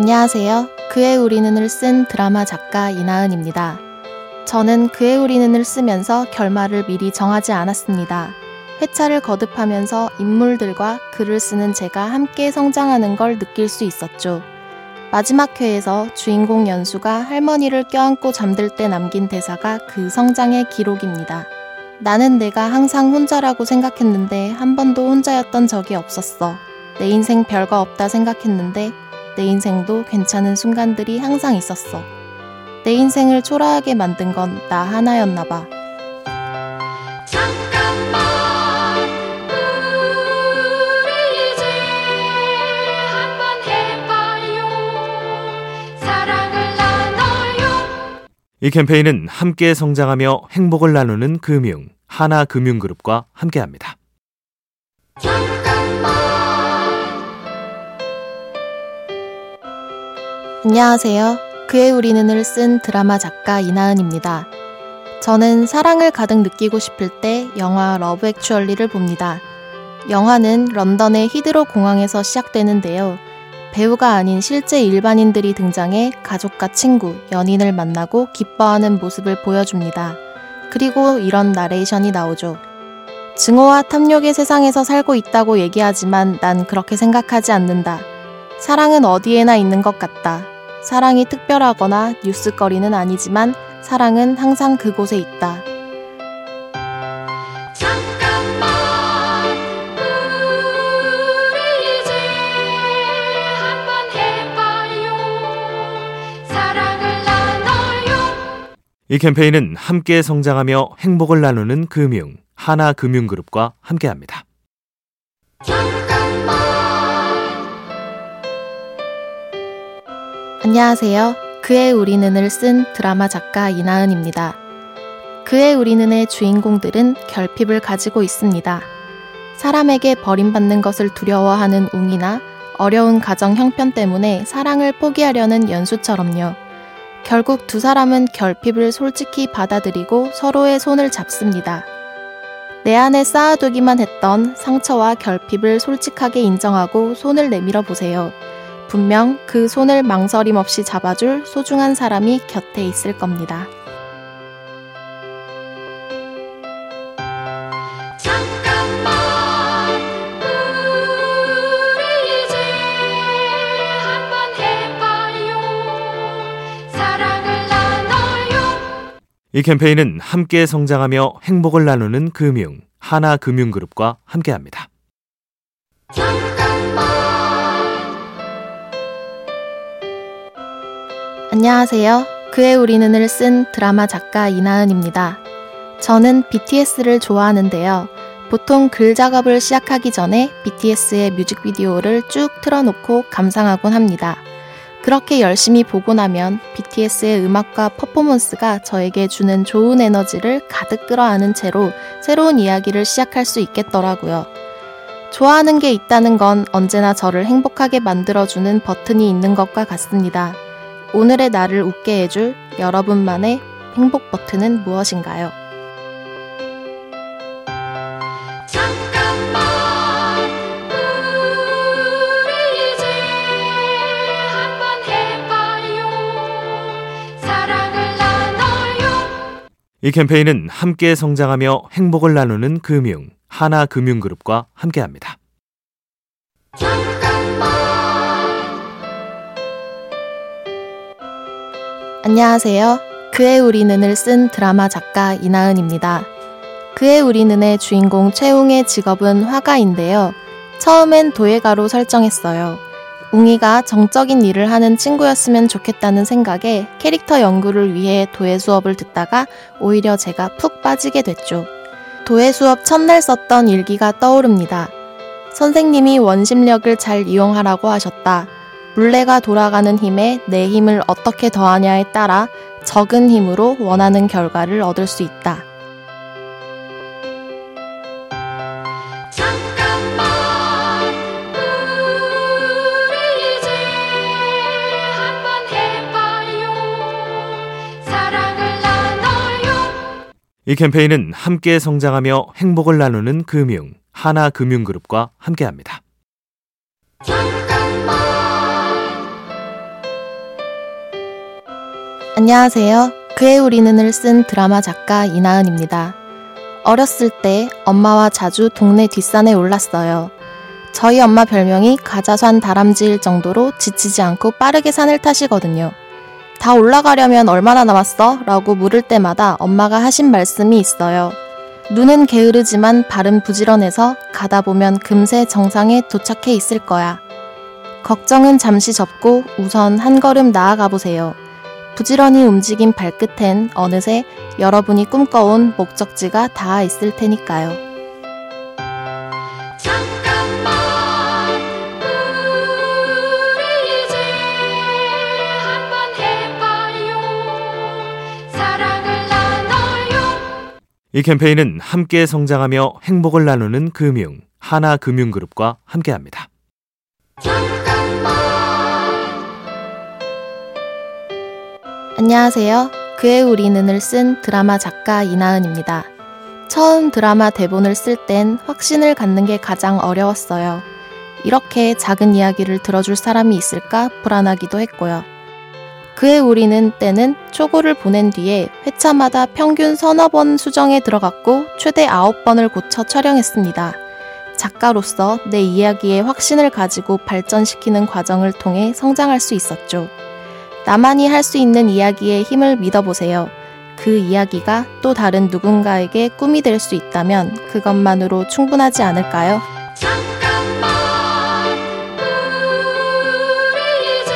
안녕하세요. 그의 우리는을 쓴 드라마 작가 이나은입니다. 저는 그의 우리는을 쓰면서 결말을 미리 정하지 않았습니다. 회차를 거듭하면서 인물들과 글을 쓰는 제가 함께 성장하는 걸 느낄 수 있었죠. 마지막 회에서 주인공 연수가 할머니를 껴안고 잠들 때 남긴 대사가 그 성장의 기록입니다. 나는 내가 항상 혼자라고 생각했는데 한 번도 혼자였던 적이 없었어. 내 인생 별거 없다 생각했는데 내 인생도 괜찮은 순간들이 항상 있었어. 내 인생을 초라하게 만든 건 나 하나였나 봐. 잠깐만 우리 이제 한번 해봐요 사랑을 나눠요 이 캠페인은 함께 성장하며 행복을 나누는 금융 하나금융그룹과 함께합니다. 안녕하세요. 그 해 우리는을 쓴 드라마 작가 이나은입니다. 저는 사랑을 가득 느끼고 싶을 때 영화 러브 액츄얼리를 봅니다. 영화는 런던의 히드로 공항에서 시작되는데요. 배우가 아닌 실제 일반인들이 등장해 가족과 친구, 연인을 만나고 기뻐하는 모습을 보여줍니다. 그리고 이런 나레이션이 나오죠. 증오와 탐욕의 세상에서 살고 있다고 얘기하지만 난 그렇게 생각하지 않는다. 사랑은 어디에나 있는 것 같다. 사랑이 특별하거나 뉴스거리는 아니지만 사랑은 항상 그곳에 있다. 잠깐만 우리 이제 한번 해봐요 사랑을 나눠요 이 캠페인은 함께 성장하며 행복을 나누는 금융 하나금융그룹과 함께합니다. 안녕하세요. 그의 우리는을 쓴 드라마 작가 이나은입니다. 그의 우리는의 주인공들은 결핍을 가지고 있습니다. 사람에게 버림받는 것을 두려워하는 웅이나 어려운 가정 형편 때문에 사랑을 포기하려는 연수처럼요. 결국 두 사람은 결핍을 솔직히 받아들이고 서로의 손을 잡습니다. 내 안에 쌓아두기만 했던 상처와 결핍을 솔직하게 인정하고 손을 내밀어 보세요. 분명 그 손을 망설임 없이 잡아줄 소중한 사람이 곁에 있을 겁니다. 이 캠페인은 함께 성장하며 행복을 나누는 금융 하나금융그룹과 함께합니다. 안녕하세요. 그의 우리는을 쓴 드라마 작가 이나은입니다. 저는 BTS를 좋아하는데요. 보통 글 작업을 시작하기 전에 BTS의 뮤직비디오를 쭉 틀어놓고 감상하곤 합니다. 그렇게 열심히 보고 나면 BTS의 음악과 퍼포먼스가 저에게 주는 좋은 에너지를 가득 끌어안은 채로 새로운 이야기를 시작할 수 있겠더라고요. 좋아하는 게 있다는 건 언제나 저를 행복하게 만들어주는 버튼이 있는 것과 같습니다. 오늘의 나를 웃게 해줄 여러분만의 행복 버튼은 무엇인가요? 잠깐만 우리 이제 한번 해봐요 사랑을 나눠요 이 캠페인은 함께 성장하며 행복을 나누는 금융 하나금융그룹과 함께합니다. 안녕하세요. 그의 우리는을 쓴 드라마 작가 이나은입니다. 그의 우리는의 주인공 최웅의 직업은 화가인데요. 처음엔 도예가로 설정했어요. 웅이가 정적인 일을 하는 친구였으면 좋겠다는 생각에 캐릭터 연구를 위해 도예 수업을 듣다가 오히려 제가 푹 빠지게 됐죠. 도예 수업 첫날 썼던 일기가 떠오릅니다. 선생님이 원심력을 잘 이용하라고 하셨다. 물레가 돌아가는 힘에 내 힘을 어떻게 더하냐에 따라 적은 힘으로 원하는 결과를 얻을 수 있다. 잠깐만 우리 이제 한번 해봐요 사랑을 나눠요 이 캠페인은 함께 성장하며 행복을 나누는 금융 하나금융그룹과 함께합니다. 안녕하세요. 그의 우리는을 쓴 드라마 작가 이나은입니다. 어렸을 때 엄마와 자주 동네 뒷산에 올랐어요. 저희 엄마 별명이 가자산 다람쥐일 정도로 지치지 않고 빠르게 산을 타시거든요. 다 올라가려면 얼마나 남았어? 라고 물을 때마다 엄마가 하신 말씀이 있어요. 눈은 게으르지만 발은 부지런해서 가다 보면 금세 정상에 도착해 있을 거야. 걱정은 잠시 접고 우선 한 걸음 나아가 보세요. 부지런히 움직인 발끝엔 어느새 여러분이 꿈꿔온 목적지가 닿아 있을 테니까요. 잠깐만 우리 이제 한번 해봐요 사랑을 나눠요 이 캠페인은 함께 성장하며 행복을 나누는 금융 하나금융그룹과 함께합니다. 안녕하세요. 그의 우리는을 쓴 드라마 작가 이나은입니다. 처음 드라마 대본을 쓸 땐 확신을 갖는 게 가장 어려웠어요. 이렇게 작은 이야기를 들어줄 사람이 있을까 불안하기도 했고요. 그의 우리는 때는 초고를 보낸 뒤에 회차마다 평균 서너 번 수정에 들어갔고 최대 아홉 번을 고쳐 촬영했습니다. 작가로서 내 이야기에 확신을 가지고 발전시키는 과정을 통해 성장할 수 있었죠. 나만이 할 수 있는 이야기에 힘을 믿어보세요. 그 이야기가 또 다른 누군가에게 꿈이 될 수 있다면 그것만으로 충분하지 않을까요? 잠깐만 우리 이제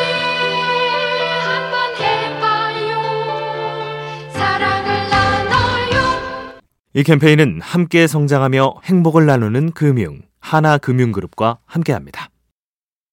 한번 해봐요 사랑을 나눠요 이 캠페인은 함께 성장하며 행복을 나누는 금융 하나금융그룹과 함께합니다.